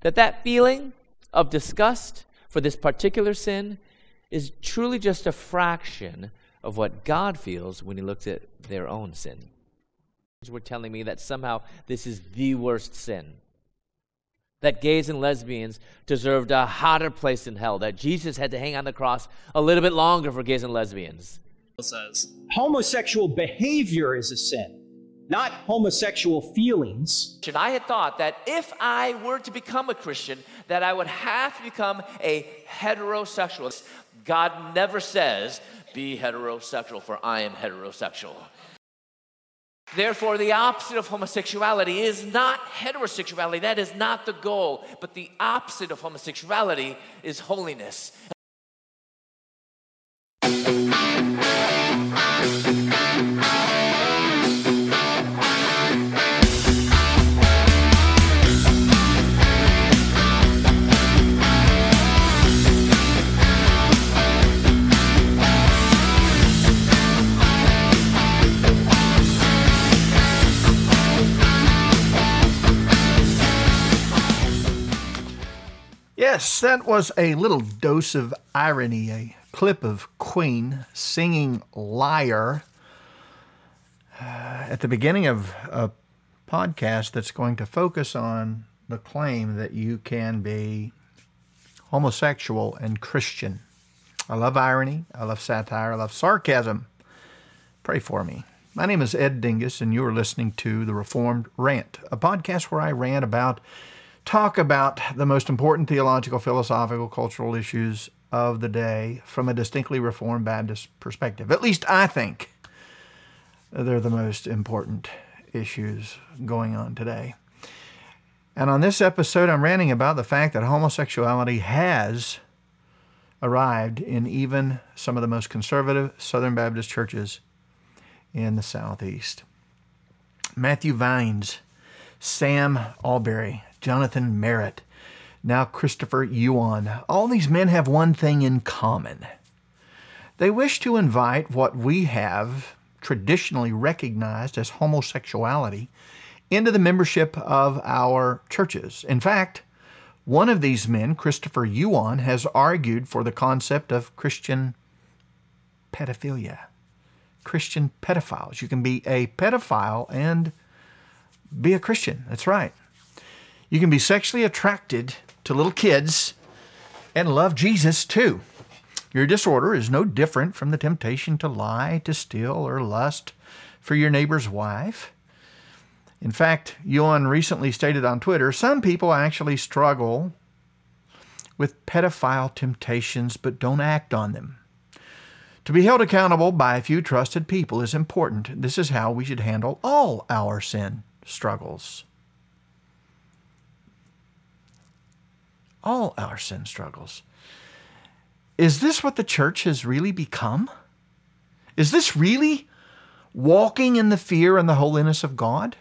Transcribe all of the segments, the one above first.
that that feeling of disgust for this particular sin is truly just a fraction of what God feels when he looks at their own sin. Were telling me that somehow this is the worst sin. That gays and lesbians deserved a hotter place in hell. That Jesus had to hang on the cross a little bit longer for gays and lesbians. Says homosexual behavior is a sin, not homosexual feelings. I had thought that if I were to become a Christian, that I would have to become a heterosexual. God never says, be heterosexual, for I am heterosexual. Therefore, the opposite of homosexuality is not heterosexuality. That is not the goal. But the opposite of homosexuality is holiness. Yes, that was a little dose of irony, a clip of Queen singing Liar uh, at the beginning of a podcast that's going to focus on the claim that you can be homosexual and Christian. I love irony, I love satire, I love sarcasm. Pray for me. My name is Ed Dingus, and you are listening to The Reformed Rant, a podcast where I rant about talk about the most important theological, philosophical, cultural issues of the day from a distinctly Reformed Baptist perspective. At least I think they're the most important issues going on today. And on this episode, I'm ranting about the fact that homosexuality has arrived in even some of the most conservative Southern Baptist churches in the Southeast. Matthew Vines, Sam Allberry, Jonathan Merritt, now Christopher Yuan. All these men have one thing in common. They wish to invite what we have traditionally recognized as homosexuality into the membership of our churches. In fact, one of these men, Christopher Yuan, has argued for the concept of Christian pedophilia. Christian pedophiles. You can be a pedophile and be a Christian. That's right. You can be sexually attracted to little kids and love Jesus too. Your disorder is no different from the temptation to lie, to steal, or lust for your neighbor's wife. In fact, Yuan recently stated on Twitter some people actually struggle with pedophile temptations but don't act on them. To be held accountable by a few trusted people is important. This is how we should handle all our sin struggles. All our sin struggles. Is this what the church has really become? Is this really walking in the fear and the holiness of God?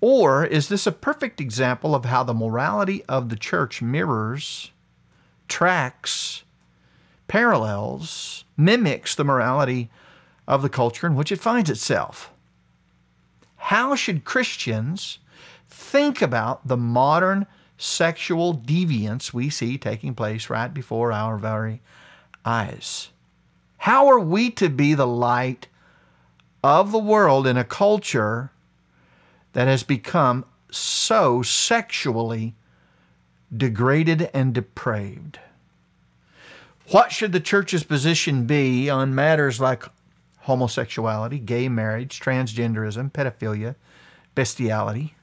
Or is this a perfect example of how the morality of the church mirrors, tracks, parallels, mimics the morality of the culture in which it finds itself? How should Christians think about the modern sexual deviance we see taking place right before our very eyes. How are we to be the light of the world in a culture that has become so sexually degraded and depraved? What should the church's position be on matters like homosexuality, gay marriage, transgenderism, pedophilia, bestiality?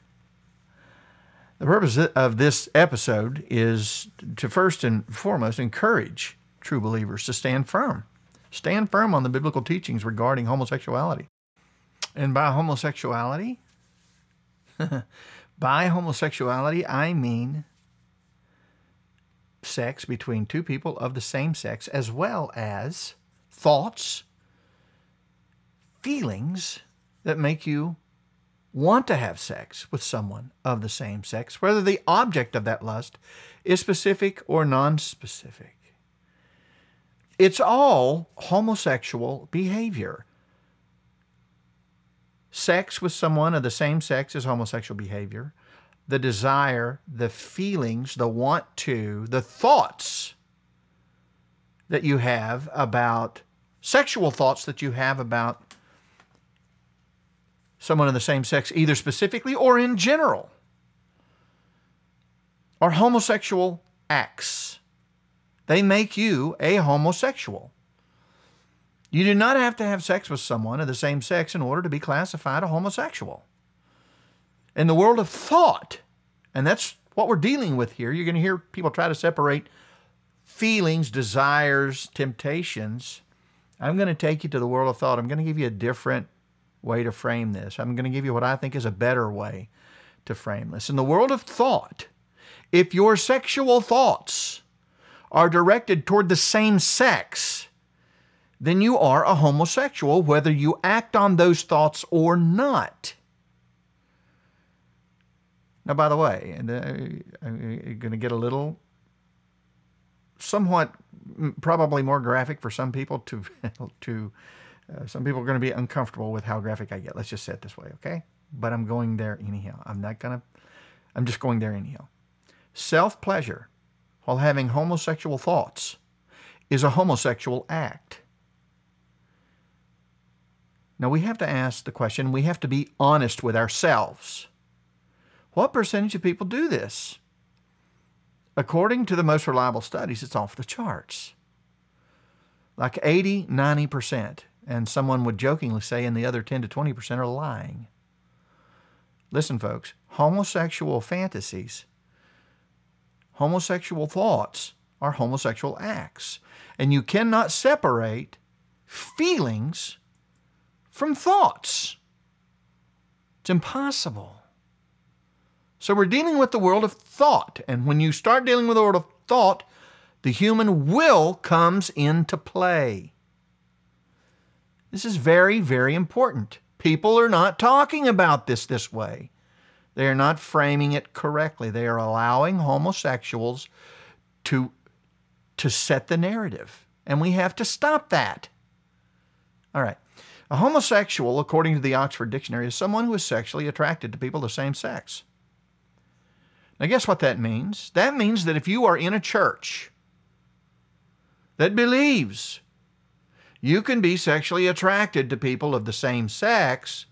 The purpose of this episode is to first and foremost encourage true believers to stand firm. Stand firm on the biblical teachings regarding homosexuality. And by homosexuality, by homosexuality, I mean sex between two people of the same sex, as well as thoughts, feelings that make you want to have sex with someone of the same sex, whether the object of that lust is specific or non-specific. It's all homosexual behavior. Sex with someone of the same sex is homosexual behavior. the desire, the feelings, the want to, the thoughts that you have about sexual thoughts that you have about someone of the same sex, either specifically or in general, are homosexual acts. They make you a homosexual. You do not have to have sex with someone of the same sex in order to be classified a homosexual. In the world of thought, and that's what we're dealing with here, you're going to hear people try to separate feelings, desires, temptations. I'm going to take you to the world of thought. I'm going to give you a different way to frame this. I'm going to give you what I think is a better way to frame this. In the world of thought, if your sexual thoughts are directed toward the same sex, then you are a homosexual, whether you act on those thoughts or not. Now, by the way, I'm going to get a little, somewhat, mm, probably more graphic for some people. To, to uh, some people are going to be uncomfortable with how graphic I get. Let's just say it this way, okay? But I'm going there anyhow. I'm not going to. I'm just going there anyhow. Self pleasure while having homosexual thoughts is a homosexual act. Now we have to ask the question, we have to be honest with ourselves. What percentage of people do this? According to the most reliable studies, it's off the charts. Like 80, 90%. And someone would jokingly say, and the other 10 to 20% are lying. Listen, folks, homosexual fantasies, homosexual thoughts are homosexual acts. And you cannot separate feelings from thoughts. It's impossible. So we're dealing with the world of thought. And when you start dealing with the world of thought, the human will comes into play. This is very, very important. People are not talking about this this way. They are not framing it correctly. They are allowing homosexuals to, to set the narrative. And we have to stop that. All right. A homosexual, according to the Oxford Dictionary, is someone who is sexually attracted to people of the same sex. Now, guess what that means? That means that if you are in a church that believes you can be sexually attracted to people of the same sex,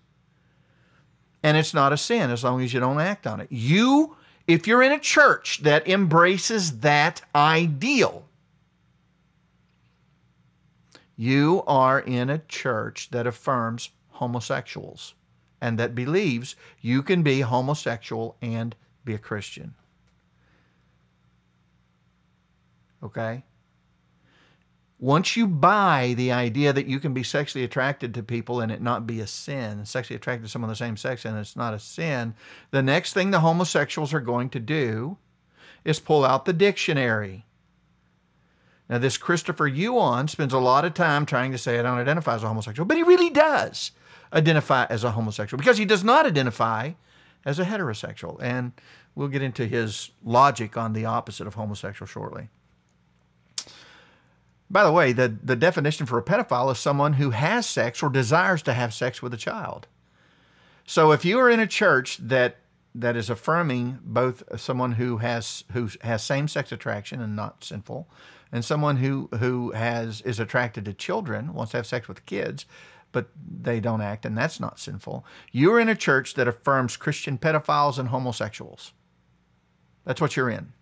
and it's not a sin as long as you don't act on it. You, if you're in a church that embraces that ideal, you are in a church that affirms homosexuals and that believes you can be homosexual and be a Christian. Okay? Once you buy the idea that you can be sexually attracted to people and it not be a sin, sexually attracted to someone of the same sex and it's not a sin, the next thing the homosexuals are going to do is pull out the dictionary now, this Christopher Yuan spends a lot of time trying to say, I don't identify as a homosexual, but he really does identify as a homosexual because he does not identify as a heterosexual. And we'll get into his logic on the opposite of homosexual shortly. By the way, the, the definition for a pedophile is someone who has sex or desires to have sex with a child. So if you are in a church that that is affirming both someone who has who has same sex attraction and not sinful, and someone who who has is attracted to children wants to have sex with kids but they don't act and that's not sinful you're in a church that affirms christian pedophiles and homosexuals that's what you're in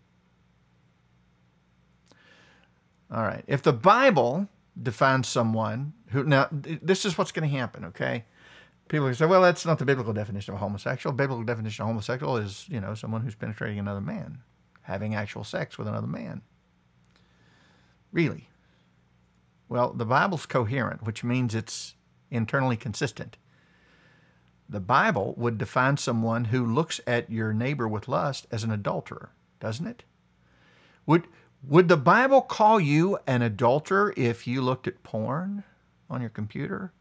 all right if the bible defines someone who now this is what's going to happen okay people say well that's not the biblical definition of homosexual biblical definition of homosexual is you know someone who's penetrating another man having actual sex with another man Really? Well, the Bible's coherent, which means it's internally consistent. The Bible would define someone who looks at your neighbor with lust as an adulterer, doesn't it? Would, would the Bible call you an adulterer if you looked at porn on your computer?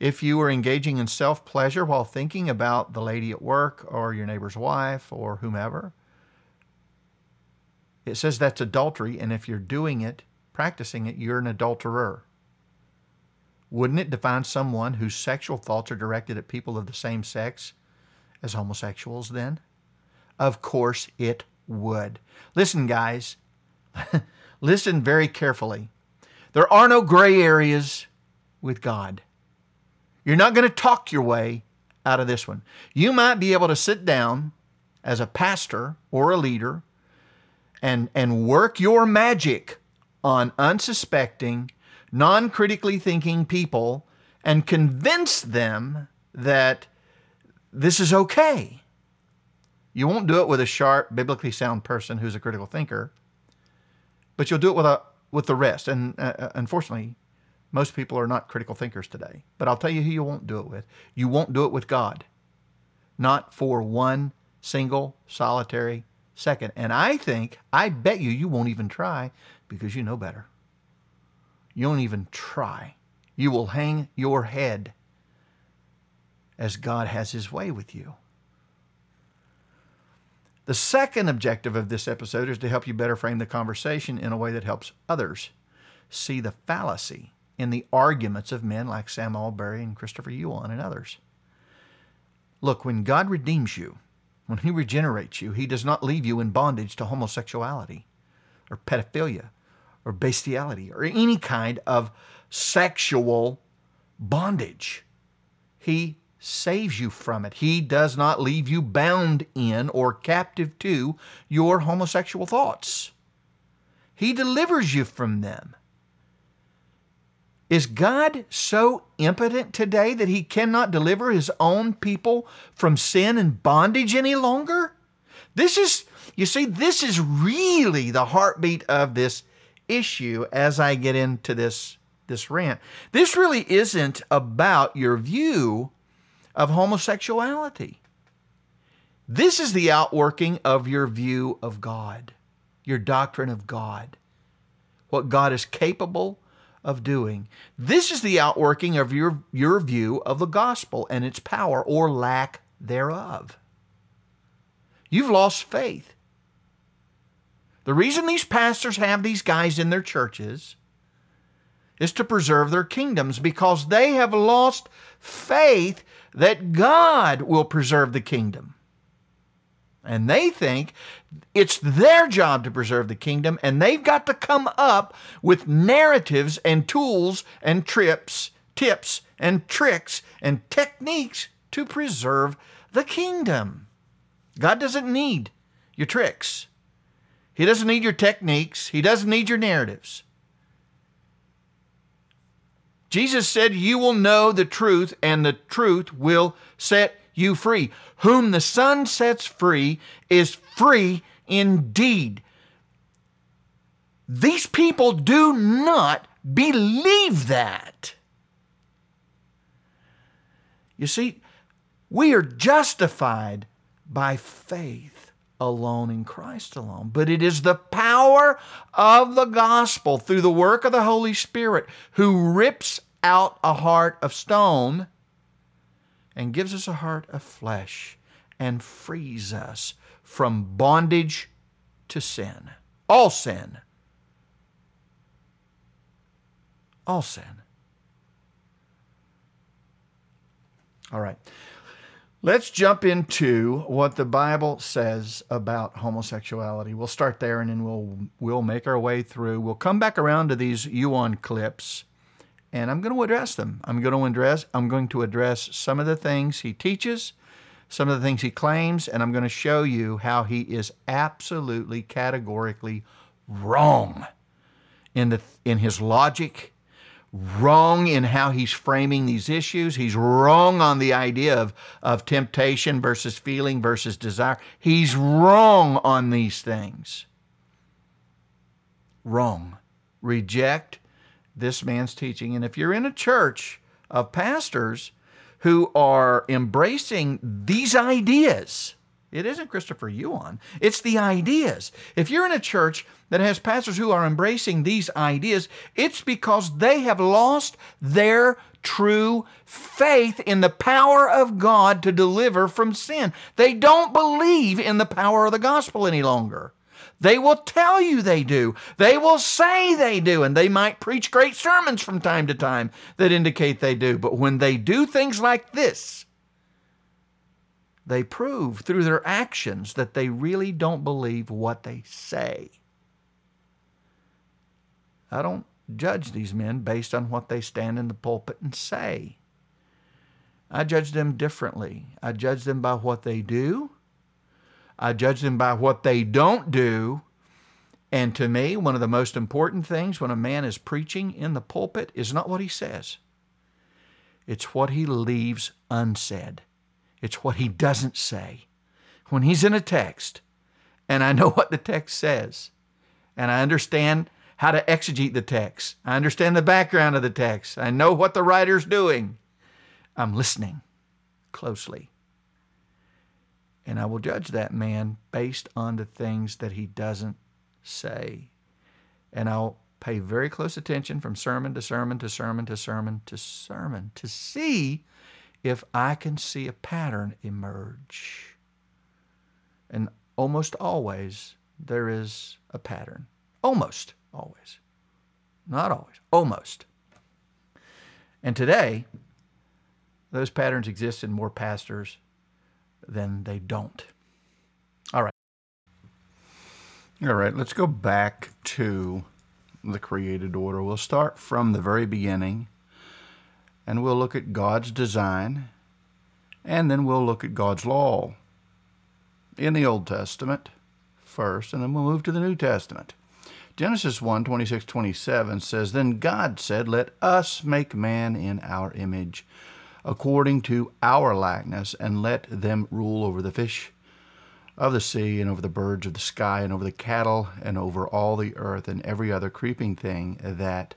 If you were engaging in self pleasure while thinking about the lady at work or your neighbor's wife or whomever? It says that's adultery, and if you're doing it practicing it, you're an adulterer. Wouldn't it define someone whose sexual thoughts are directed at people of the same sex as homosexuals then? Of course it would. Listen, guys, listen very carefully. There are no gray areas with God. You're not going to talk your way out of this one. You might be able to sit down as a pastor or a leader and, and work your magic on unsuspecting, non critically thinking people and convince them that this is okay. You won't do it with a sharp, biblically sound person who's a critical thinker, but you'll do it with a with the rest. And uh, uh unfortunately, most people are not critical thinkers today. But I'll tell you who you won't do it with. You won't do it with God. Not for one single solitary second. And I think, I bet you, you won't even try because you know better. You won't even try. You will hang your head as God has his way with you. The second objective of this episode is to help you better frame the conversation in a way that helps others see the fallacy in the arguments of men like Sam Allberry and Christopher Yuan and others. Look, when God redeems you, when He regenerates you, He does not leave you in bondage to homosexuality or pedophilia or bestiality or any kind of sexual bondage. He saves you from it. He does not leave you bound in or captive to your homosexual thoughts. He delivers you from them. Is God so impotent today that he cannot deliver his own people from sin and bondage any longer? This is, you see, this is really the heartbeat of this issue as I get into this, this rant. This really isn't about your view of homosexuality. This is the outworking of your view of God, your doctrine of God, what God is capable of doing. This is the outworking of your, your view of the gospel and its power or lack thereof. You've lost faith. The reason these pastors have these guys in their churches is to preserve their kingdoms because they have lost faith that God will preserve the kingdom. And they think it's their job to preserve the kingdom, and they've got to come up with narratives and tools and trips, tips and tricks and techniques to preserve the kingdom. God doesn't need your tricks. He doesn't need your techniques. He doesn't need your narratives. Jesus said, You will know the truth, and the truth will set you free. Whom the Son sets free is free indeed. These people do not believe that. You see, we are justified by faith alone in Christ alone. But it is the power of the gospel through the work of the Holy Spirit who rips out a heart of stone and gives us a heart of flesh and frees us from bondage to sin. All sin. All sin. All right. Let's jump into what the Bible says about homosexuality. We'll start there and then we'll we'll make our way through. We'll come back around to these Yuan clips and I'm going to address them. I'm going to address I'm going to address some of the things he teaches, some of the things he claims, and I'm going to show you how he is absolutely categorically wrong in the in his logic, wrong in how he's framing these issues. He's wrong on the idea of, of temptation versus feeling versus desire. He's wrong on these things. Wrong. Reject this man's teaching. And if you're in a church of pastors who are embracing these ideas, it isn't Christopher Yuan, it's the ideas. If you're in a church that has pastors who are embracing these ideas, it's because they have lost their true faith in the power of God to deliver from sin. They don't believe in the power of the gospel any longer. They will tell you they do. They will say they do. And they might preach great sermons from time to time that indicate they do. But when they do things like this, they prove through their actions that they really don't believe what they say. I don't judge these men based on what they stand in the pulpit and say. I judge them differently. I judge them by what they do. I judge them by what they don't do. And to me, one of the most important things when a man is preaching in the pulpit is not what he says, it's what he leaves unsaid. It's what he doesn't say. When he's in a text, and I know what the text says, and I understand how to exegete the text, I understand the background of the text, I know what the writer's doing, I'm listening closely. And I will judge that man based on the things that he doesn't say. And I'll pay very close attention from sermon to sermon to sermon to sermon to sermon to see if I can see a pattern emerge. And almost always there is a pattern. Almost always. Not always, almost. And today, those patterns exist in more pastors than they don't. All right. All right, let's go back to the created order. We'll start from the very beginning and we'll look at God's design and then we'll look at God's law in the Old Testament first and then we'll move to the New Testament. Genesis 1 26 27 says, Then God said, Let us make man in our image, according to our likeness, and let them rule over the fish of the sea, and over the birds of the sky, and over the cattle, and over all the earth, and every other creeping thing that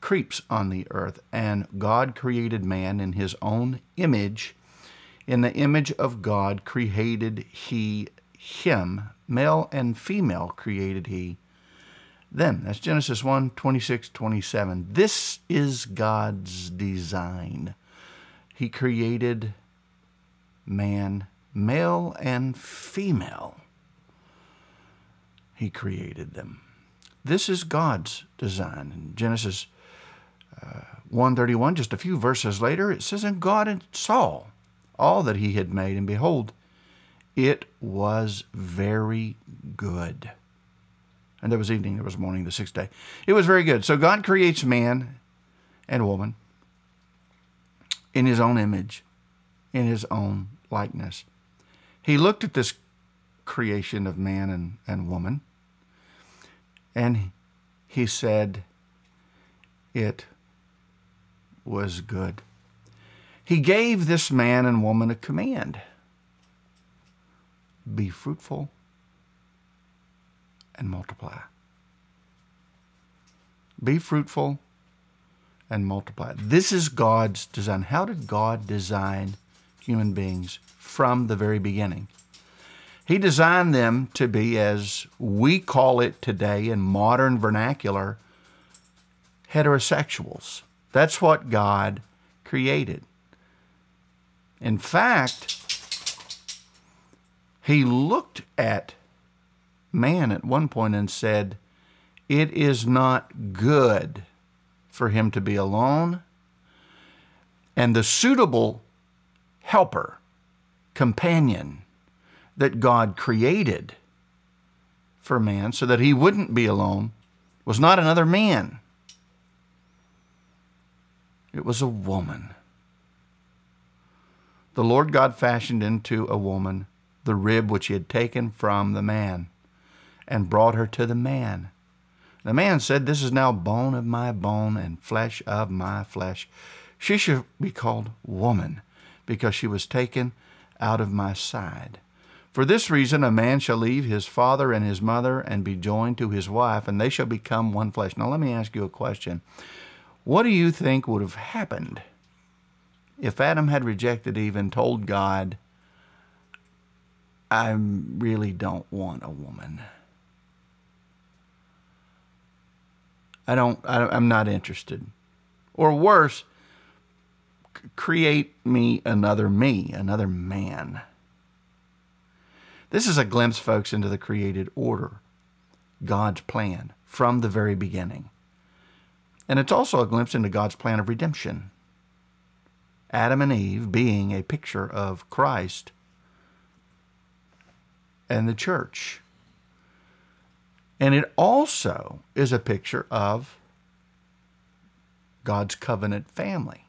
creeps on the earth. And God created man in his own image. In the image of God created he him, male and female created he them. That's Genesis 1 26, 27. This is God's design. He created man, male and female. He created them. This is God's design. In Genesis uh, 131, just a few verses later, it says, And God saw all that he had made, and behold, it was very good. And there was evening, there was morning, the sixth day. It was very good. So God creates man and woman in his own image, in his own likeness. He looked at this creation of man and, and woman, and he said, It was good. He gave this man and woman a command be fruitful and multiply. Be fruitful and multiply. This is God's design. How did God design human beings from the very beginning? He designed them to be, as we call it today in modern vernacular, heterosexuals. That's what God created. In fact, He looked at man at one point and said, It is not good for him to be alone. And the suitable helper, companion that God created for man so that he wouldn't be alone was not another man, it was a woman. The Lord God fashioned into a woman the rib which he had taken from the man and brought her to the man. The man said, This is now bone of my bone and flesh of my flesh. She shall be called woman, because she was taken out of my side. For this reason, a man shall leave his father and his mother and be joined to his wife, and they shall become one flesh. Now, let me ask you a question. What do you think would have happened if Adam had rejected Eve and told God, I really don't want a woman? I don't, I, am not interested. Or worse, create me another me, another man. This is a glimpse, folks, into the created order, God's plan from the very beginning. And it's also a glimpse into God's plan of redemption. Adam and Eve being a picture of Christ and the church. And it also is a picture of God's covenant family.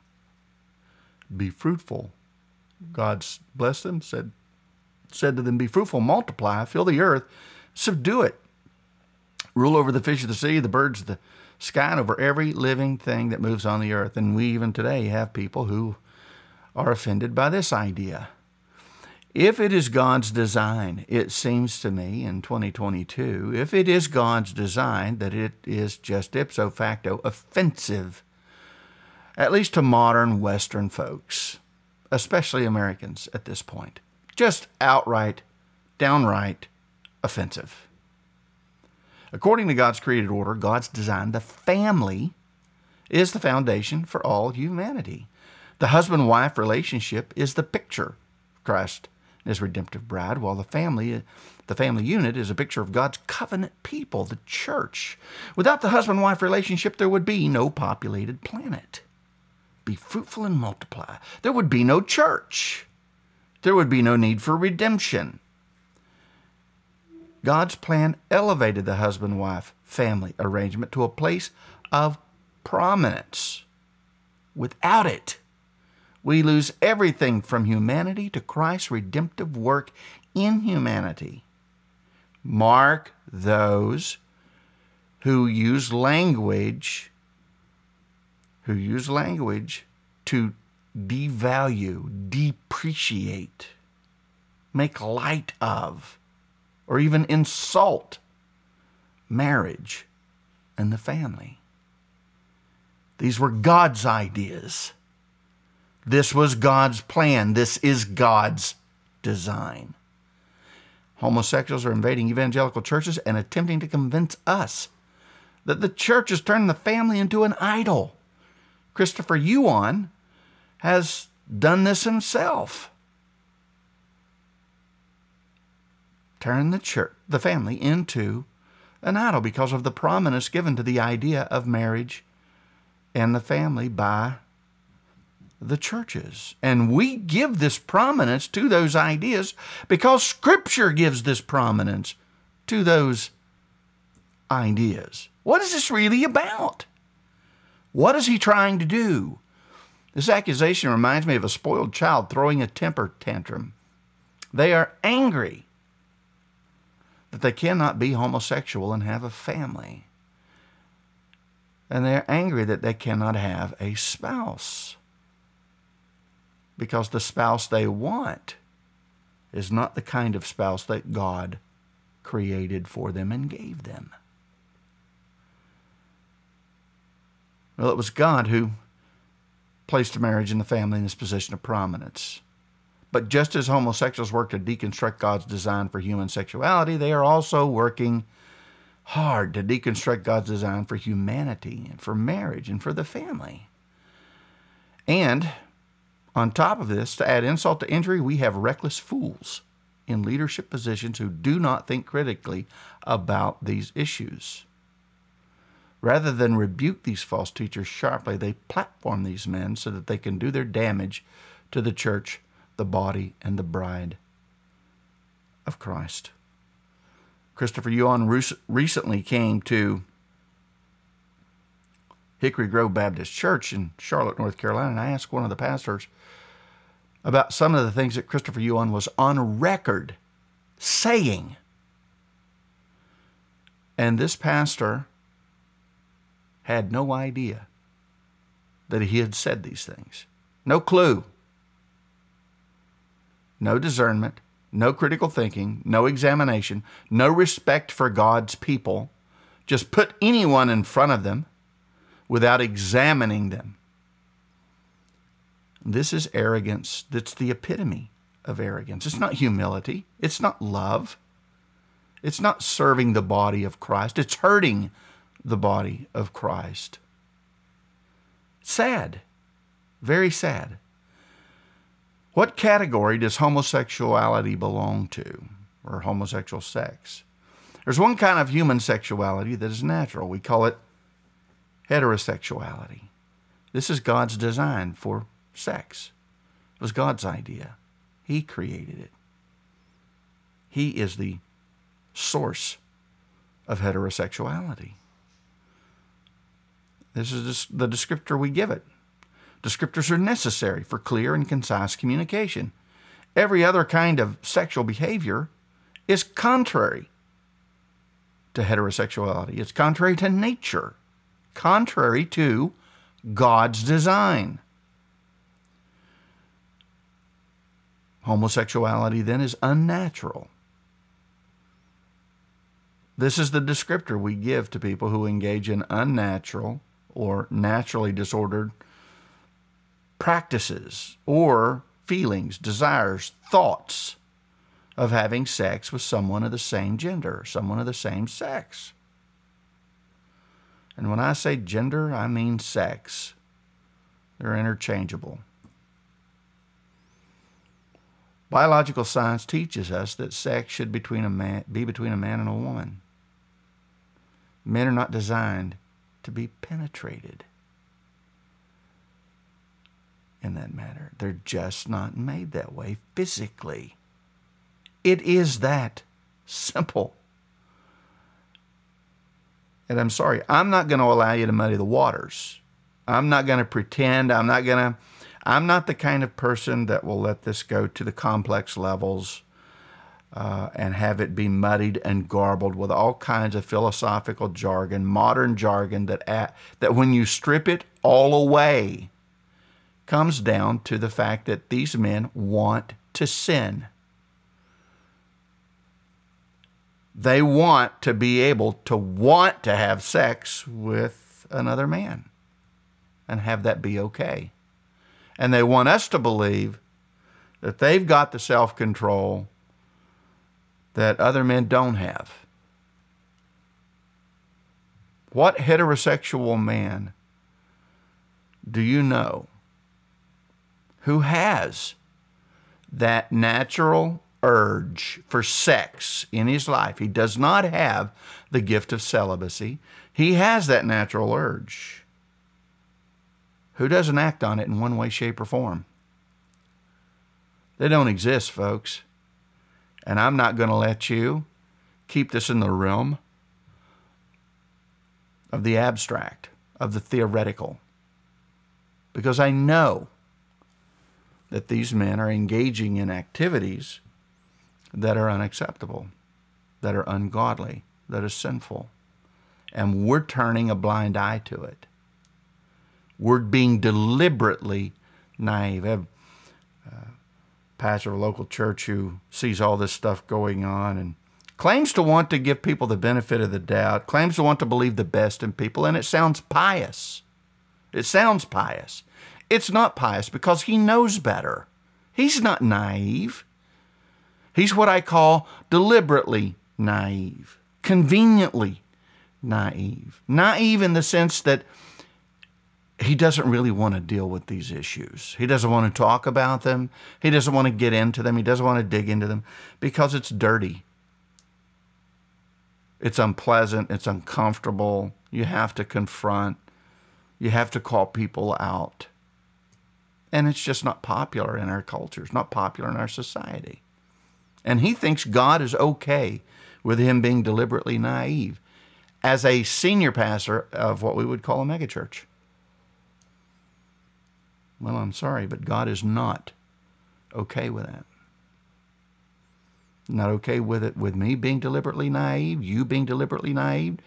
Be fruitful. God blessed them, said, said to them, Be fruitful, multiply, fill the earth, subdue it, rule over the fish of the sea, the birds of the sky, and over every living thing that moves on the earth. And we even today have people who are offended by this idea. If it is God's design, it seems to me in 2022, if it is God's design that it is just ipso facto offensive, at least to modern Western folks, especially Americans at this point, just outright, downright offensive. According to God's created order, God's design, the family is the foundation for all humanity. The husband wife relationship is the picture Christ his redemptive bride, while the family, the family unit is a picture of God's covenant people, the church. Without the husband wife relationship, there would be no populated planet. Be fruitful and multiply. There would be no church. There would be no need for redemption. God's plan elevated the husband wife family arrangement to a place of prominence. Without it, we lose everything from humanity to Christ's redemptive work in humanity. Mark those who use language who use language to devalue, depreciate, make light of, or even insult marriage and the family. These were God's ideas. This was God's plan. This is God's design. Homosexuals are invading evangelical churches and attempting to convince us that the church has turned the family into an idol. Christopher Yuan has done this himself. Turned the church, the family into an idol because of the prominence given to the idea of marriage and the family by the churches. And we give this prominence to those ideas because Scripture gives this prominence to those ideas. What is this really about? What is he trying to do? This accusation reminds me of a spoiled child throwing a temper tantrum. They are angry that they cannot be homosexual and have a family. And they are angry that they cannot have a spouse because the spouse they want is not the kind of spouse that God created for them and gave them. Well, it was God who placed marriage and the family in this position of prominence. But just as homosexuals work to deconstruct God's design for human sexuality, they are also working hard to deconstruct God's design for humanity and for marriage and for the family. And on top of this, to add insult to injury, we have reckless fools in leadership positions who do not think critically about these issues. Rather than rebuke these false teachers sharply, they platform these men so that they can do their damage to the church, the body, and the bride of Christ. Christopher Yuan recently came to Hickory Grove Baptist Church in Charlotte, North Carolina, and I asked one of the pastors about some of the things that Christopher Yuan was on record saying. And this pastor had no idea that he had said these things. No clue. No discernment, no critical thinking, no examination, no respect for God's people. Just put anyone in front of them without examining them. This is arrogance that's the epitome of arrogance. It's not humility, it's not love, it's not serving the body of Christ, it's hurting the body of Christ. Sad, very sad. What category does homosexuality belong to, or homosexual sex? There's one kind of human sexuality that is natural. We call it heterosexuality. This is God's design for sex. It was God's idea. He created it. He is the source of heterosexuality. This is the descriptor we give it. Descriptors are necessary for clear and concise communication. Every other kind of sexual behavior is contrary to heterosexuality. It's contrary to nature, contrary to God's design. Homosexuality then is unnatural. This is the descriptor we give to people who engage in unnatural or naturally disordered practices or feelings, desires, thoughts of having sex with someone of the same gender, someone of the same sex. And when I say gender, I mean sex. They're interchangeable. Biological science teaches us that sex should between man, be between a man and a woman. Men are not designed to be penetrated in that matter. They're just not made that way physically. It is that simple. And I'm sorry, I'm not going to allow you to muddy the waters. I'm not going to pretend. I'm not going to, I'm not the kind of person that will let this go to the complex levels uh, and have it be muddied and garbled with all kinds of philosophical jargon, modern jargon that, at, that when you strip it all away, comes down to the fact that these men want to sin. They want to be able to want to have sex with another man and have that be okay. And they want us to believe that they've got the self control that other men don't have. What heterosexual man do you know who has that natural urge for sex in his life? He does not have the gift of celibacy. He has that natural urge. Who doesn't act on it in one way, shape, or form? They don't exist, folks. And I'm not going to let you keep this in the realm of the abstract, of the theoretical. Because I know that these men are engaging in activities that are unacceptable, that are ungodly, that are sinful. And we're turning a blind eye to it. We're being deliberately naive. I have a pastor of a local church who sees all this stuff going on and claims to want to give people the benefit of the doubt, claims to want to believe the best in people, and it sounds pious. It sounds pious. It's not pious because he knows better. He's not naive. He's what I call deliberately naive, conveniently naive. Naive in the sense that he doesn't really want to deal with these issues. He doesn't want to talk about them. He doesn't want to get into them. He doesn't want to dig into them because it's dirty. It's unpleasant. It's uncomfortable. You have to confront. You have to call people out. And it's just not popular in our culture. It's not popular in our society. And he thinks God is okay with him being deliberately naive as a senior pastor of what we would call a megachurch. Well, I'm sorry, but God is not okay with that. Not okay with it with me being deliberately naive, you being deliberately naive,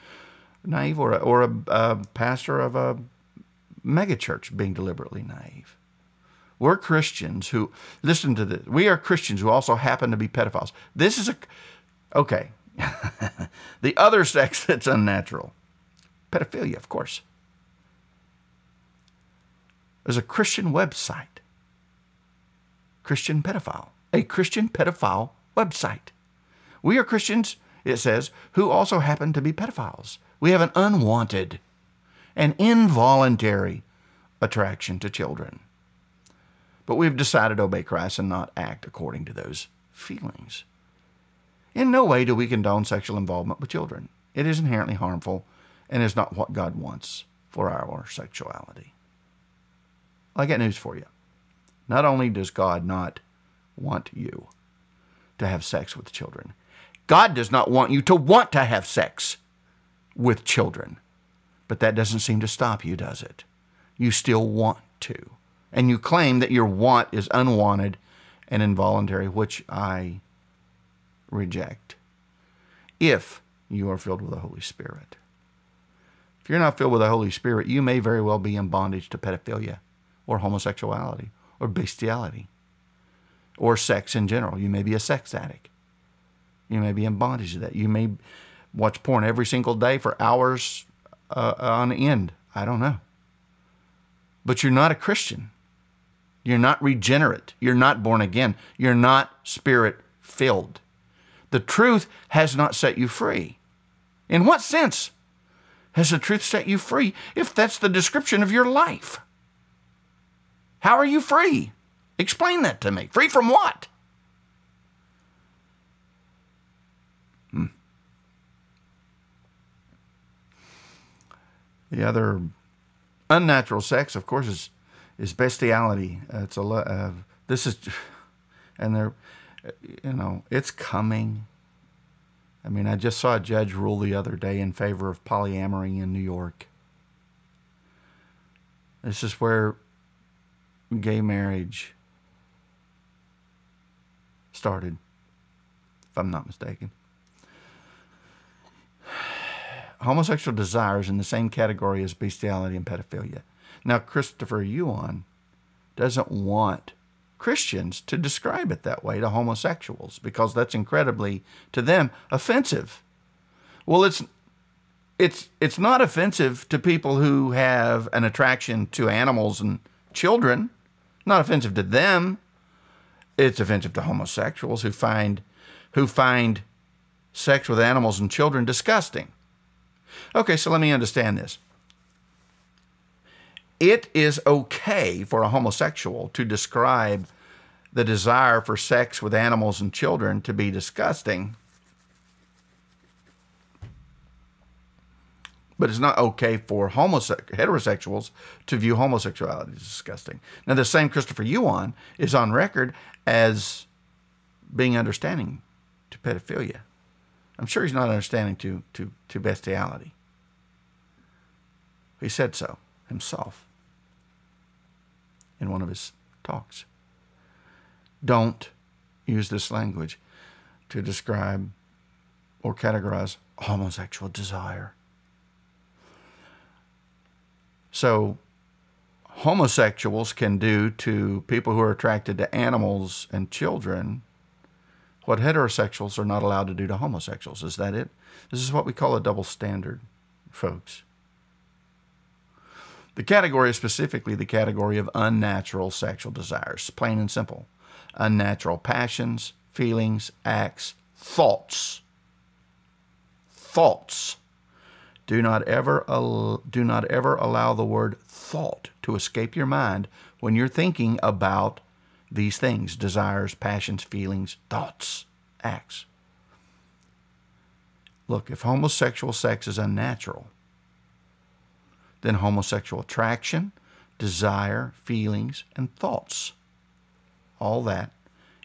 naive, or a, or a, a pastor of a megachurch being deliberately naive. We're Christians who, listen to this, we are Christians who also happen to be pedophiles. This is a, okay, the other sex that's unnatural. Pedophilia, of course. There's a Christian website, Christian pedophile, a Christian pedophile website. We are Christians, it says, who also happen to be pedophiles. We have an unwanted and involuntary attraction to children. But we've decided to obey Christ and not act according to those feelings. In no way do we condone sexual involvement with children. It is inherently harmful and is not what God wants for our sexuality. I got news for you. Not only does God not want you, to have sex with children. God does not want you to want to have sex with children. But that doesn't seem to stop you, does it? You still want to. And you claim that your want is unwanted and involuntary, which I reject. If you are filled with the Holy Spirit. If you're not filled with the Holy Spirit, you may very well be in bondage to pedophilia or homosexuality or bestiality or sex in general. You may be a sex addict. You may be in bondage to that. You may watch porn every single day for hours uh, on end. I don't know. But you're not a Christian. You're not regenerate. You're not born again. You're not spirit filled. The truth has not set you free. In what sense has the truth set you free if that's the description of your life? How are you free? Explain that to me. Free from what? Hmm. The other unnatural sex, of course, is is bestiality. Uh, it's a uh, this is, and they're, you know, it's coming. I mean, I just saw a judge rule the other day in favor of polyamory in New York. This is where gay marriage started, if I'm not mistaken. Homosexual desire is in the same category as bestiality and pedophilia. Now, Christopher Yuan doesn't want Christians to describe it that way to homosexuals because that's incredibly, to them, offensive. Well, it's it's it's not offensive to people who have an attraction to animals and children. Not offensive to them. It's offensive to homosexuals who find who find sex with animals and children disgusting. Okay, so let me understand this it is okay for a homosexual to describe the desire for sex with animals and children to be disgusting. But it's not okay for heterosexuals to view homosexuality as disgusting. Now, the same Christopher Yuan is on record as being understanding to pedophilia. I'm sure he's not understanding to, to, to bestiality. He said so himself in one of his talks. Don't use this language to describe or categorize homosexual desire. So, homosexuals can do to people who are attracted to animals and children what heterosexuals are not allowed to do to homosexuals. Is that it? This is what we call a double standard, folks. The category is specifically the category of unnatural sexual desires, plain and simple. Unnatural passions, feelings, acts, thoughts. Thoughts. Do not ever do not ever allow the word thought to escape your mind when you're thinking about these things, desires, passions, feelings, thoughts, acts. Look, if homosexual sex is unnatural, then homosexual attraction, desire, feelings, and thoughts. All that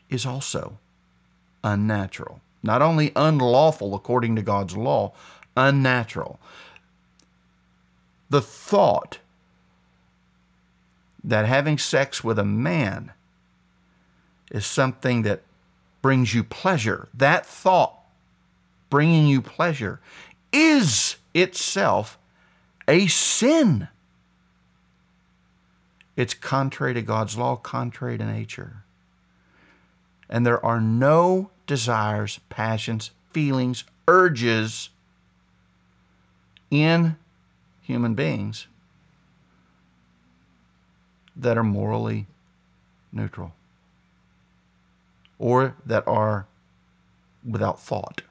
is also unnatural. Not only unlawful according to God's law, unnatural. The thought that having sex with a man is something that brings you pleasure, that thought bringing you pleasure, is itself a sin. It's contrary to God's law, contrary to nature. And there are no desires, passions, feelings, urges in human beings that are morally neutral or that are without thought.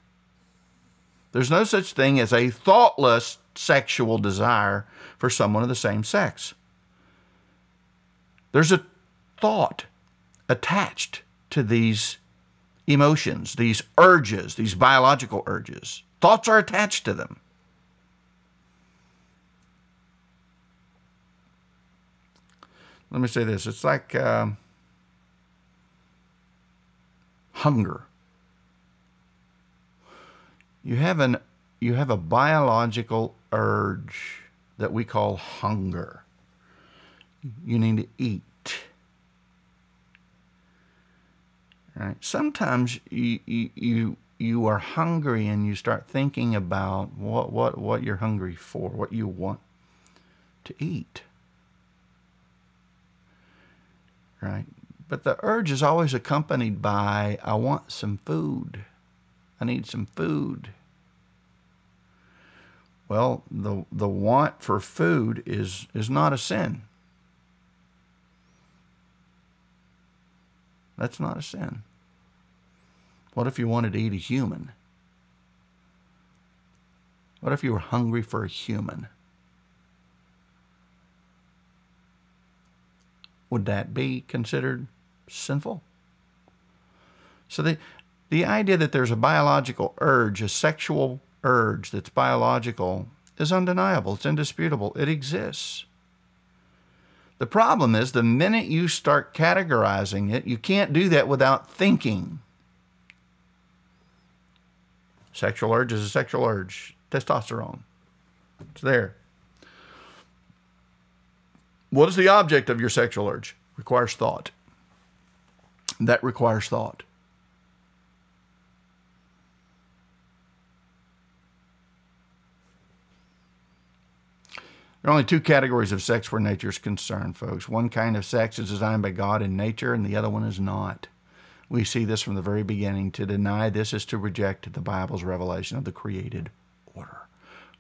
There's no such thing as a thoughtless sexual desire for someone of the same sex. There's a thought attached to these emotions, these urges, these biological urges. Thoughts are attached to them. Let me say this it's like um, hunger. You have an you have a biological urge that we call hunger. You need to eat. Right? Sometimes you, you, you, are hungry and you start thinking about what, what, what you're hungry for, what you want to eat. Right? But the urge is always accompanied by, I want some food. I need some food. Well, the, the want for food is, is not a sin. That's not a sin. What if you wanted to eat a human? What if you were hungry for a human? Would that be considered sinful? So the, the idea that there's a biological urge, a sexual urge that's biological is undeniable. It's indisputable. It exists. The problem is the minute you start categorizing it, you can't do that without thinking. Sexual urge is a sexual urge. Testosterone. It's there. What is the object of your sexual urge? Requires thought. That requires thought. There are only two categories of sex where nature is concerned, folks. One kind of sex is designed by God in nature, and the other one is not. We see this from the very beginning. To deny this is to reject the Bible's revelation of the created order.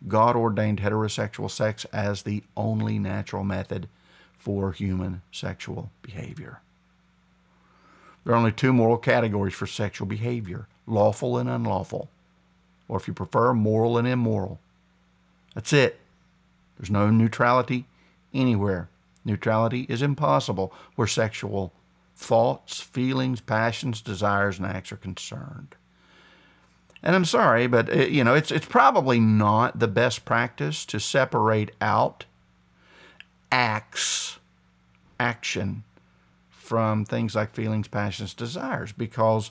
God ordained heterosexual sex as the only natural method for human sexual behavior. There are only two moral categories for sexual behavior lawful and unlawful, or if you prefer, moral and immoral. That's it. There's no neutrality anywhere. Neutrality is impossible where sexual thoughts, feelings, passions, desires, and acts are concerned. And I'm sorry, but uh, you know, it's it's probably not the best practice to separate out acts, action from things like feelings, passions, desires because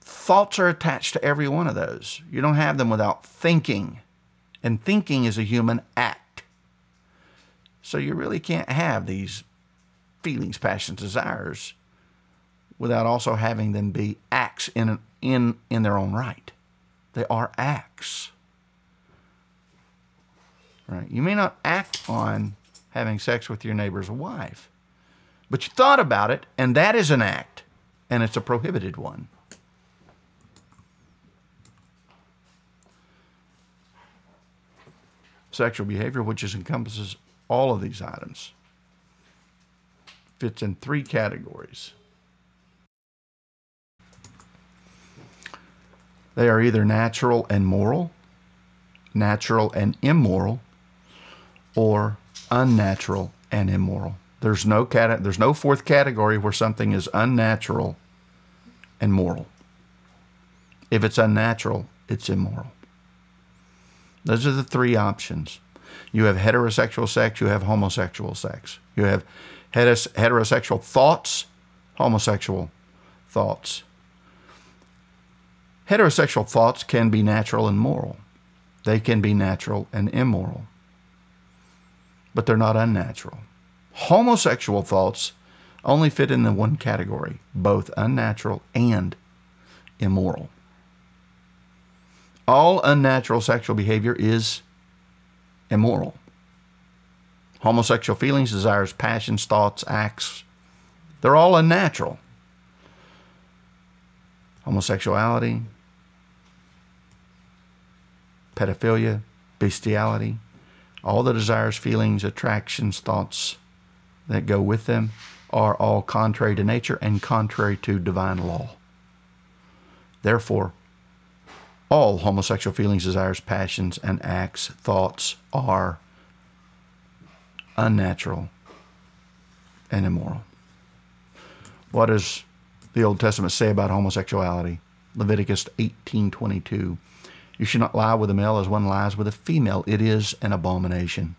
thoughts are attached to every one of those. You don't have them without thinking. And thinking is a human act. So you really can't have these feelings, passions, desires without also having them be acts in, in, in their own right. They are acts. Right? You may not act on having sex with your neighbor's wife, but you thought about it, and that is an act, and it's a prohibited one. sexual behavior, which is, encompasses all of these items, fits in three categories. They are either natural and moral, natural and immoral, or unnatural and immoral. There's no cat- there's no fourth category where something is unnatural and moral. If it's unnatural, it's immoral. Those are the three options. You have heterosexual sex, you have homosexual sex. You have heterosexual thoughts, homosexual thoughts. Heterosexual thoughts can be natural and moral. They can be natural and immoral. But they're not unnatural. Homosexual thoughts only fit in the one category, both unnatural and immoral. All unnatural sexual behavior is immoral. Homosexual feelings, desires, passions, thoughts, acts, they're all unnatural. Homosexuality, pedophilia, bestiality, all the desires, feelings, attractions, thoughts that go with them are all contrary to nature and contrary to divine law. Therefore, all homosexual feelings, desires, passions, and acts, thoughts are unnatural and immoral. What does the Old Testament say about homosexuality? Leviticus 18:22. You should not lie with a male as one lies with a female. It is an abomination.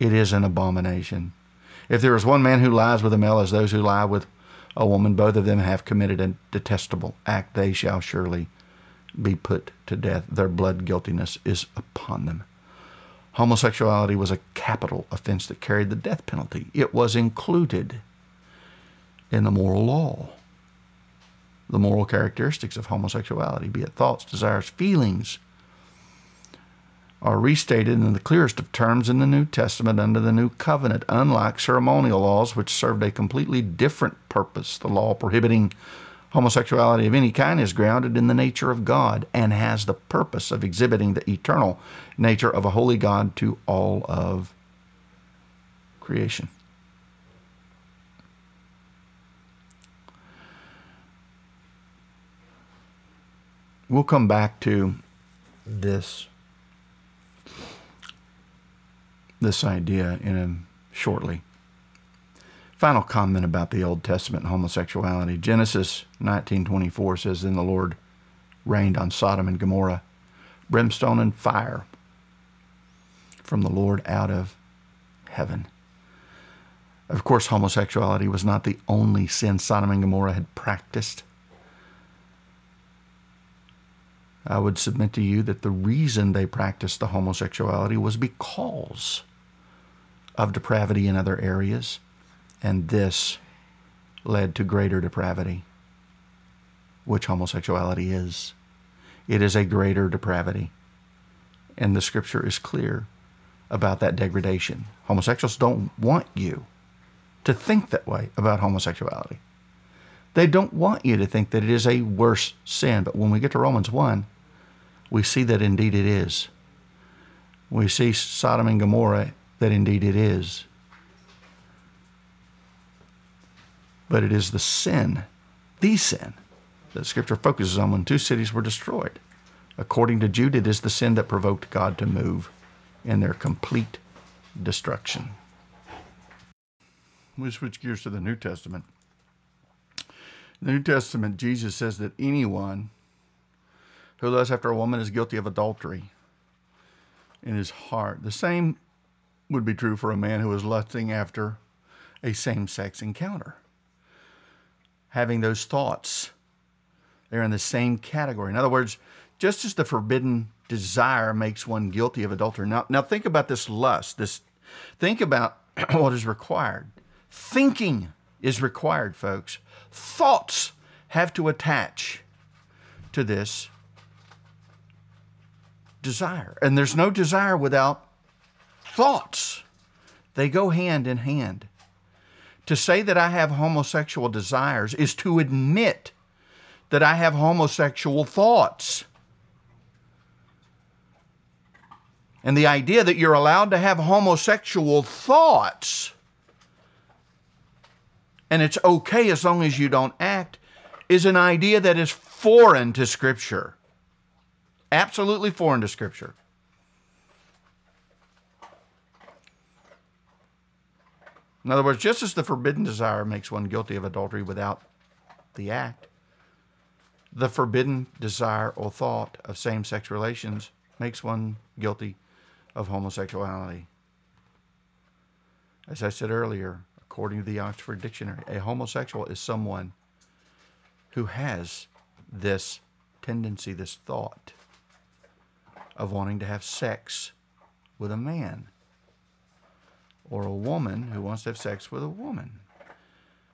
It is an abomination. If there is one man who lies with a male as those who lie with a woman, both of them have committed a detestable act. They shall surely be put to death. Their blood guiltiness is upon them. Homosexuality was a capital offense that carried the death penalty. It was included in the moral law. The moral characteristics of homosexuality, be it thoughts, desires, feelings, are restated in the clearest of terms in the New Testament under the New Covenant, unlike ceremonial laws, which served a completely different purpose. The law prohibiting homosexuality of any kind is grounded in the nature of God and has the purpose of exhibiting the eternal nature of a holy God to all of creation. We'll come back to this this idea in a shortly. Final comment about the Old Testament homosexuality. Genesis 19:24 says, "Then the Lord rained on Sodom and Gomorrah brimstone and fire from the Lord out of heaven." Of course, homosexuality was not the only sin Sodom and Gomorrah had practiced. I would submit to you that the reason they practiced the homosexuality was because of depravity in other areas, and this led to greater depravity, which homosexuality is. It is a greater depravity, and the scripture is clear about that degradation. Homosexuals don't want you to think that way about homosexuality. They don't want you to think that it is a worse sin, but when we get to Romans 1, we see that indeed it is. We see Sodom and Gomorrah that indeed it is. But it is the sin, the sin, that Scripture focuses on when two cities were destroyed. According to Jude, it is the sin that provoked God to move in their complete destruction. We switch gears to the New Testament. In the New Testament, Jesus says that anyone who lusts after a woman is guilty of adultery in his heart. The same would be true for a man who is lusting after a same sex encounter. Having those thoughts, they're in the same category. In other words, just as the forbidden desire makes one guilty of adultery. Now, now think about this lust. This think about what is required. Thinking is required, folks. Thoughts have to attach to this desire. And there's no desire without thoughts. They go hand in hand. To say that I have homosexual desires is to admit that I have homosexual thoughts. And the idea that you're allowed to have homosexual thoughts and it's okay as long as you don't act is an idea that is foreign to Scripture absolutely foreign to Scripture. In other words, just as the forbidden desire makes one guilty of adultery without the act, the forbidden desire or thought of same sex relations makes one guilty of homosexuality. As I said earlier, according to the Oxford Dictionary, a homosexual is someone who has this tendency, this thought of wanting to have sex with a man or a woman who wants to have sex with a woman.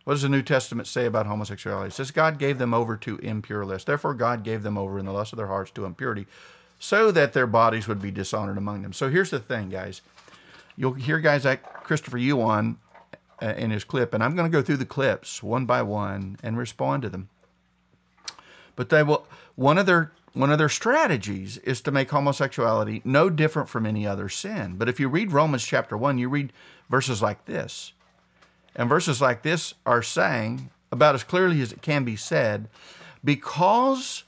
What does the New Testament say about homosexuality? It says God gave them over to impure lust. Therefore, God gave them over in the lust of their hearts to impurity, so that their bodies would be dishonored among them. So here's the thing, guys. You'll hear guys like Christopher Yuan uh, in his clip, and I'm going to go through the clips one by one and respond to them. But they will. One of their one of their strategies is to make homosexuality no different from any other sin. But if you read Romans chapter 1, you read verses like this. And verses like this are saying, about as clearly as it can be said, because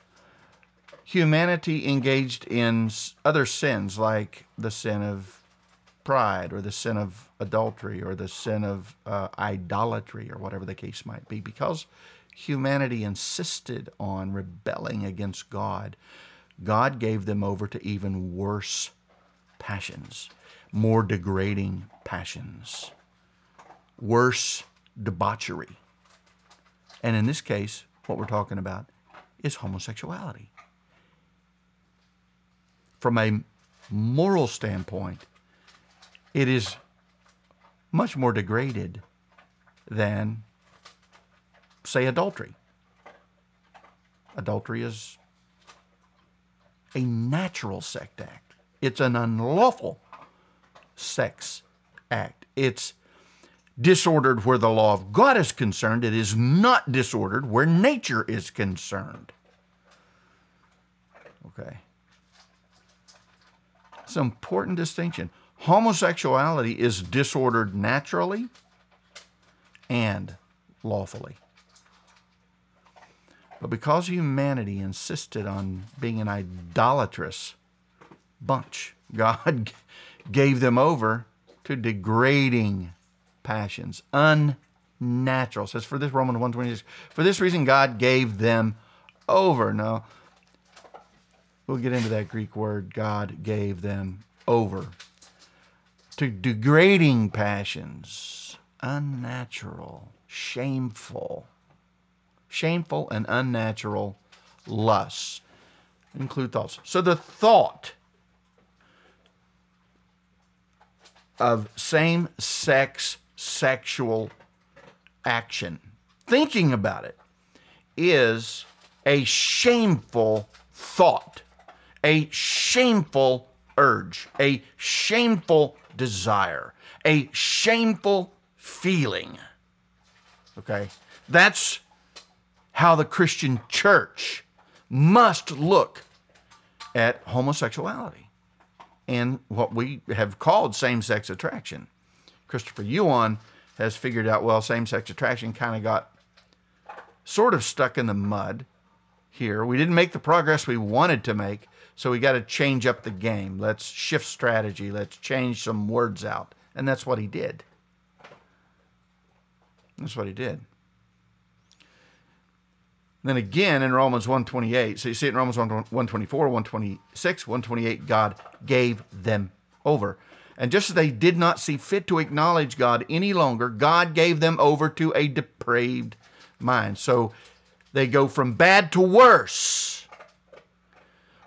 humanity engaged in other sins like the sin of pride or the sin of adultery or the sin of uh, idolatry or whatever the case might be, because humanity insisted on rebelling against God, God gave them over to even worse passions, more degrading passions, worse debauchery. And in this case, what we're talking about is homosexuality. from a moral standpoint, it is much more degraded than, say, adultery. Adultery is a natural sex act, it's an unlawful sex act. It's disordered where the law of God is concerned, it is not disordered where nature is concerned. Okay. It's an important distinction. Homosexuality is disordered naturally and lawfully. But because humanity insisted on being an idolatrous bunch, God gave them over to degrading passions, unnatural. It says for this Romans 126, for this reason God gave them over. Now, we'll get into that Greek word, God gave them over. To degrading passions, unnatural, shameful, shameful and unnatural lusts. Include thoughts. So the thought of same sex sexual action, thinking about it, is a shameful thought, a shameful urge, a shameful desire, a shameful feeling. Okay? That's how the Christian church must look at homosexuality and what we have called same sex attraction. Christopher Yuan has figured out well, same sex attraction kind of got sort of stuck in the mud here. We didn't make the progress we wanted to make, so we got to change up the game. Let's shift strategy. Let's change some words out. And that's what he did. That's what he did. Then again in Romans 128, so you see it in Romans 124, 126, 128, God gave them over. And just as they did not see fit to acknowledge God any longer, God gave them over to a depraved mind. So they go from bad to worse.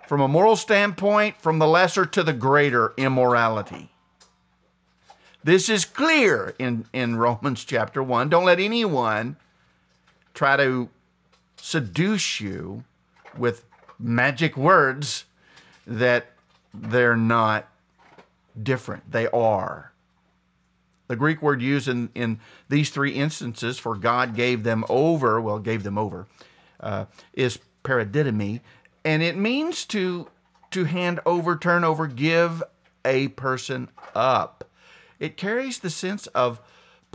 From a moral standpoint, from the lesser to the greater immorality. This is clear in, in Romans chapter 1. Don't let anyone try to seduce you with magic words that they're not different. They are. The Greek word used in, in these three instances for God gave them over, well, gave them over, uh, is paradidomi, and it means to, to hand over, turn over, give a person up. It carries the sense of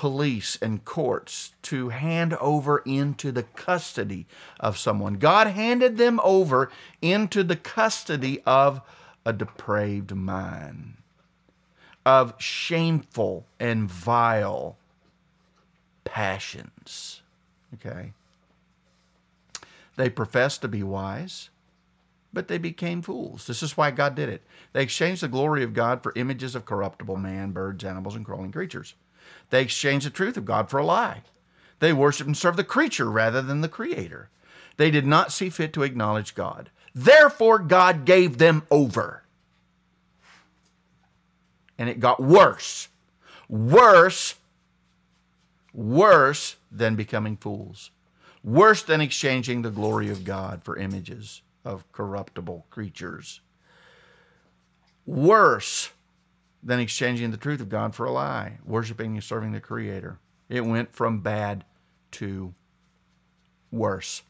police and courts to hand over into the custody of someone. God handed them over into the custody of a depraved mind, of shameful and vile passions. Okay? They professed to be wise, but they became fools. This is why God did it. They exchanged the glory of God for images of corruptible man, birds, animals, and crawling creatures. They exchanged the truth of God for a lie. They worshiped and served the creature rather than the creator. They did not see fit to acknowledge God. Therefore, God gave them over. And it got worse. Worse, worse than becoming fools. Worse than exchanging the glory of God for images of corruptible creatures. Worse than exchanging the truth of God for a lie, worshiping and serving the Creator. It went from bad to worse.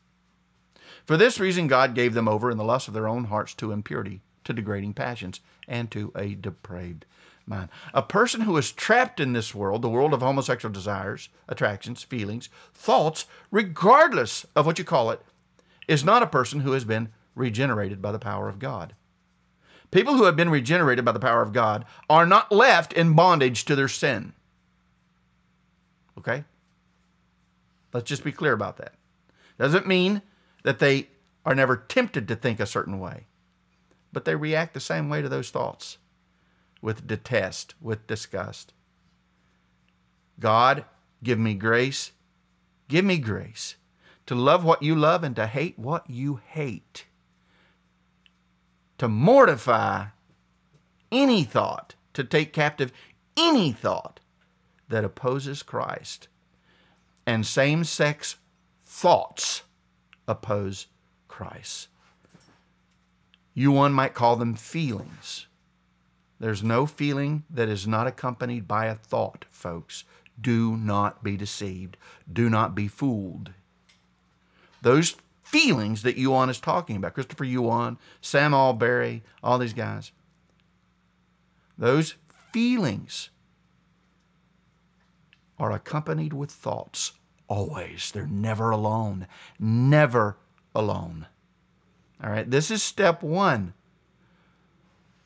For this reason, God gave them over in the lust of their own hearts to impurity, to degrading passions, and to a depraved mind. A person who is trapped in this world, the world of homosexual desires, attractions, feelings, thoughts, regardless of what you call it, is not a person who has been regenerated by the power of God. People who have been regenerated by the power of God are not left in bondage to their sin. Okay? Let's just be clear about that. Doesn't mean that they are never tempted to think a certain way, but they react the same way to those thoughts with detest, with disgust. God, give me grace. Give me grace to love what you love and to hate what you hate to mortify any thought, to take captive any thought that opposes Christ. And same sex thoughts oppose Christ. You one might call them feelings. There's no feeling that is not accompanied by a thought, folks. Do not be deceived. Do not be fooled. Those feelings that Yuan is talking about, Christopher Yuan, Sam Allberry, all these guys, those feelings are accompanied with thoughts always. They're never alone. Never alone. All right, this is step one.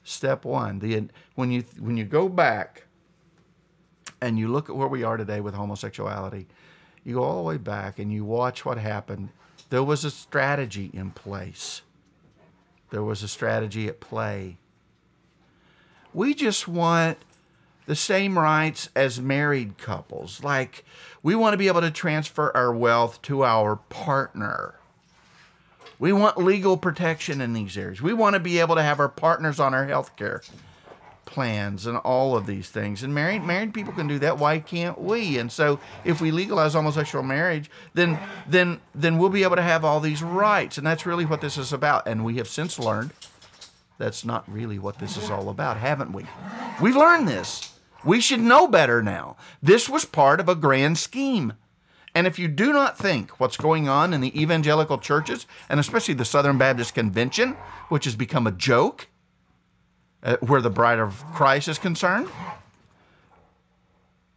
Step one. The when you when you go back and you look at where we are today with homosexuality, you go all the way back and you watch what happened. There was a strategy in place. There was a strategy at play. We just want the same rights as married couples. Like, we want to be able to transfer our wealth to our partner. We want legal protection in these areas. We want to be able to have our partners on our health care plans and all of these things. And married married people can do that. Why can't we? And so if we legalize homosexual marriage, then then then we'll be able to have all these rights. And that's really what this is about. And we have since learned that's not really what this is all about, haven't we? We've learned this. We should know better now. This was part of a grand scheme. And if you do not think what's going on in the evangelical churches, and especially the Southern Baptist Convention, which has become a joke, uh, where the bride of Christ is concerned,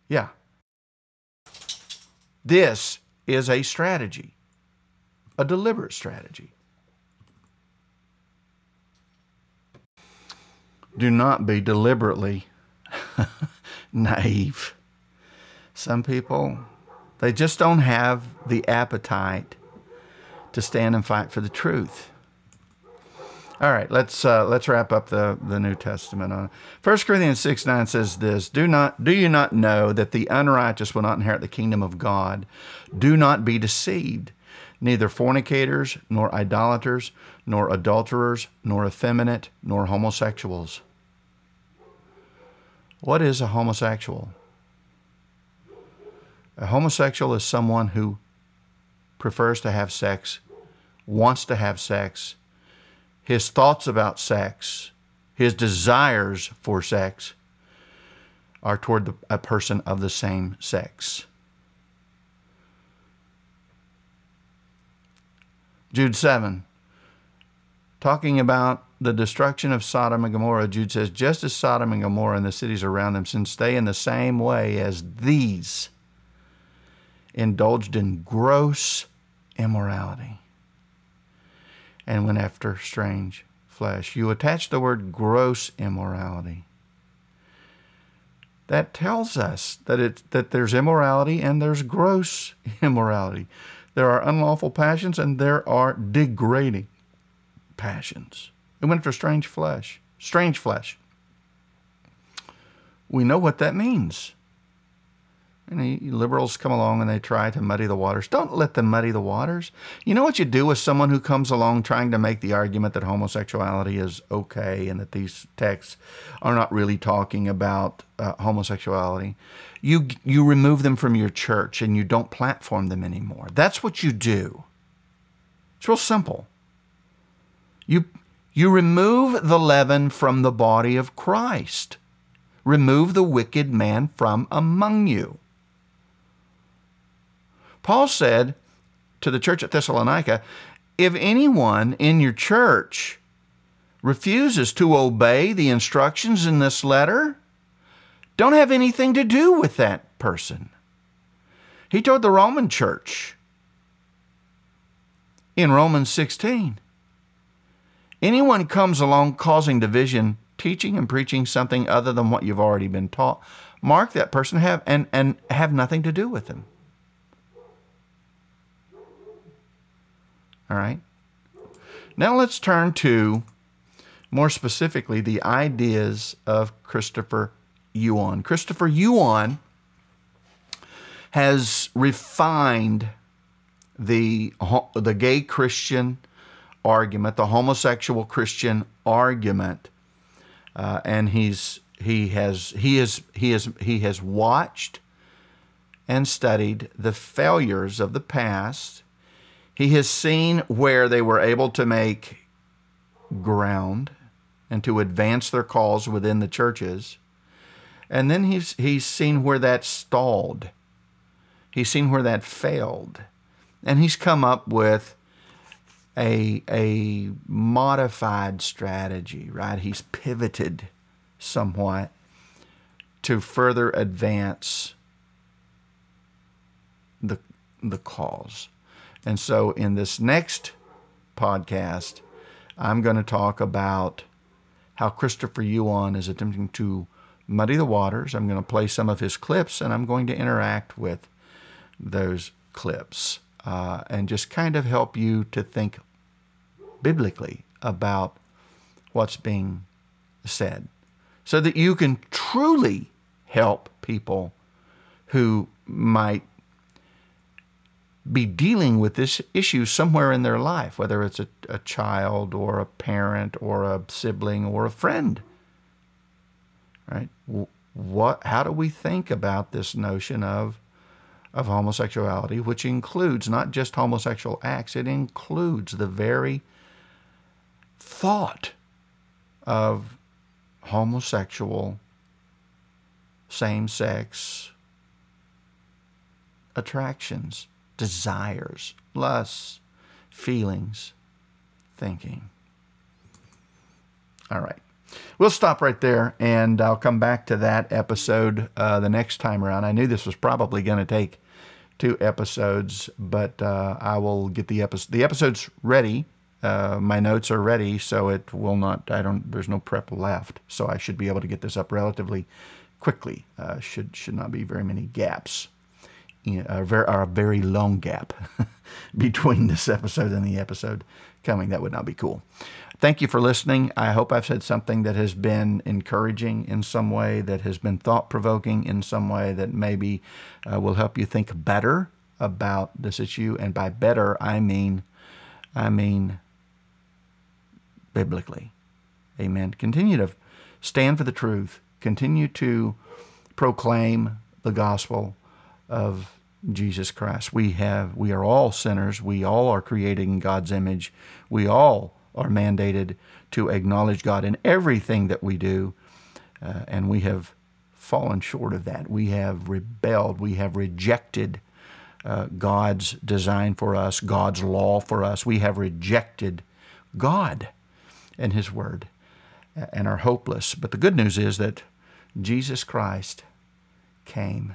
yeah. This is a strategy, a deliberate strategy. Do not be deliberately naive. Some people, they just don't have the appetite to stand and fight for the truth. All right, let's uh, let's wrap up the, the New Testament. Uh, 1 Corinthians 6 9 says this Do not do you not know that the unrighteous will not inherit the kingdom of God? Do not be deceived. Neither fornicators, nor idolaters, nor adulterers, nor effeminate, nor homosexuals what is a homosexual? A homosexual is someone who prefers to have sex, wants to have sex, his thoughts about sex, his desires for sex are toward the, a person of the same sex. Jude 7, talking about the destruction of Sodom and Gomorrah, Jude says, just as Sodom and Gomorrah and the cities around them, since they in the same way as these indulged in gross immorality and went after strange flesh. You attach the word gross immorality. That tells us that it that there's immorality and there's gross immorality. There are unlawful passions and there are degrading passions. It went after strange flesh. Strange flesh. We know what that means. And liberals come along and they try to muddy the waters. Don't let them muddy the waters. You know what you do with someone who comes along trying to make the argument that homosexuality is okay and that these texts are not really talking about uh, homosexuality? You you remove them from your church and you don't platform them anymore. That's what you do. It's real simple. You you remove the leaven from the body of Christ. Remove the wicked man from among you. Paul said to the church at Thessalonica, if anyone in your church refuses to obey the instructions in this letter, don't have anything to do with that person. He told the Roman church in Romans 16 Anyone comes along causing division, teaching and preaching something other than what you've already been taught, mark that person have and, and have nothing to do with them. All right. Now let's turn to more specifically the ideas of Christopher Yuan. Christopher Yuan has refined the the gay Christian argument, the homosexual Christian argument, uh, and he's he has he is he is he has watched and studied the failures of the past. He has seen where they were able to make ground and to advance their cause within the churches. And then he's he's seen where that stalled. He's seen where that failed. And he's come up with a a modified strategy, right? He's pivoted somewhat to further advance the the cause. And so in this next podcast, I'm going to talk about how Christopher Yuan is attempting to muddy the waters. I'm going to play some of his clips and I'm going to interact with those clips uh, and just kind of help you to think biblically about what's being said so that you can truly help people who might be dealing with this issue somewhere in their life, whether it's a, a child or a parent or a sibling or a friend. Right? What? How do we think about this notion of of homosexuality, which includes not just homosexual acts, it includes the very thought of homosexual, same sex attractions, desires, lusts, feelings, thinking. All right. We'll stop right there and I'll come back to that episode uh, the next time around. I knew this was probably going to take two episodes, but uh, I will get the episode. The episode's ready. Uh, my notes are ready, so it will not. I don't. There's no prep left, so I should be able to get this up relatively quickly. Uh, should should not be very many gaps, you know, a, very, a very long gap between this episode and the episode coming. That would not be cool. Thank you for listening. I hope I've said something that has been encouraging in some way, that has been thought provoking in some way, that maybe uh, will help you think better about this issue. And by better, I mean, I mean biblically. Amen. Continue to stand for the truth. Continue to proclaim the gospel of Jesus Christ. We have we are all sinners. We all are created in God's image. We all are mandated to acknowledge God in everything that we do, uh, and we have fallen short of that. We have rebelled. We have rejected uh, God's design for us, God's law for us. We have rejected God and His Word and are hopeless. But the good news is that Jesus Christ came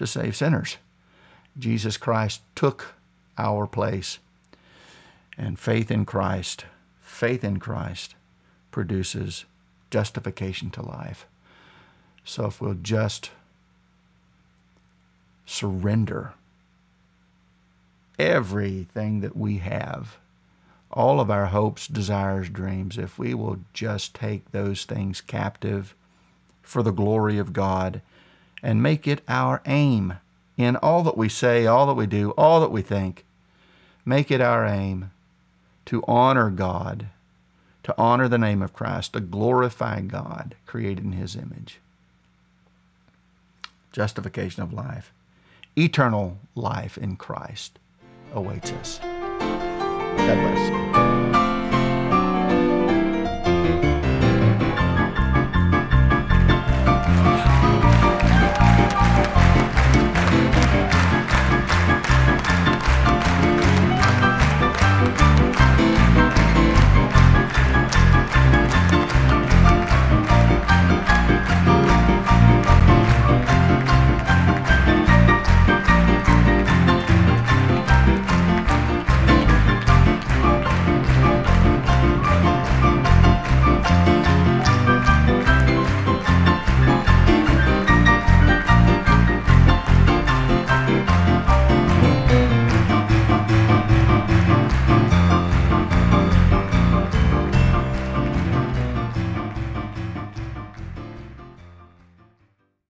to save sinners. Jesus Christ took our place and faith in Christ, faith in Christ produces justification to life. So if we'll just surrender everything that we have, all of our hopes, desires, dreams, if we will just take those things captive for the glory of God and make it our aim in all that we say, all that we do, all that we think, make it our aim to honor God, to honor the name of Christ, to glorify God created in His image. Justification of life, eternal life in Christ awaits us. God bless.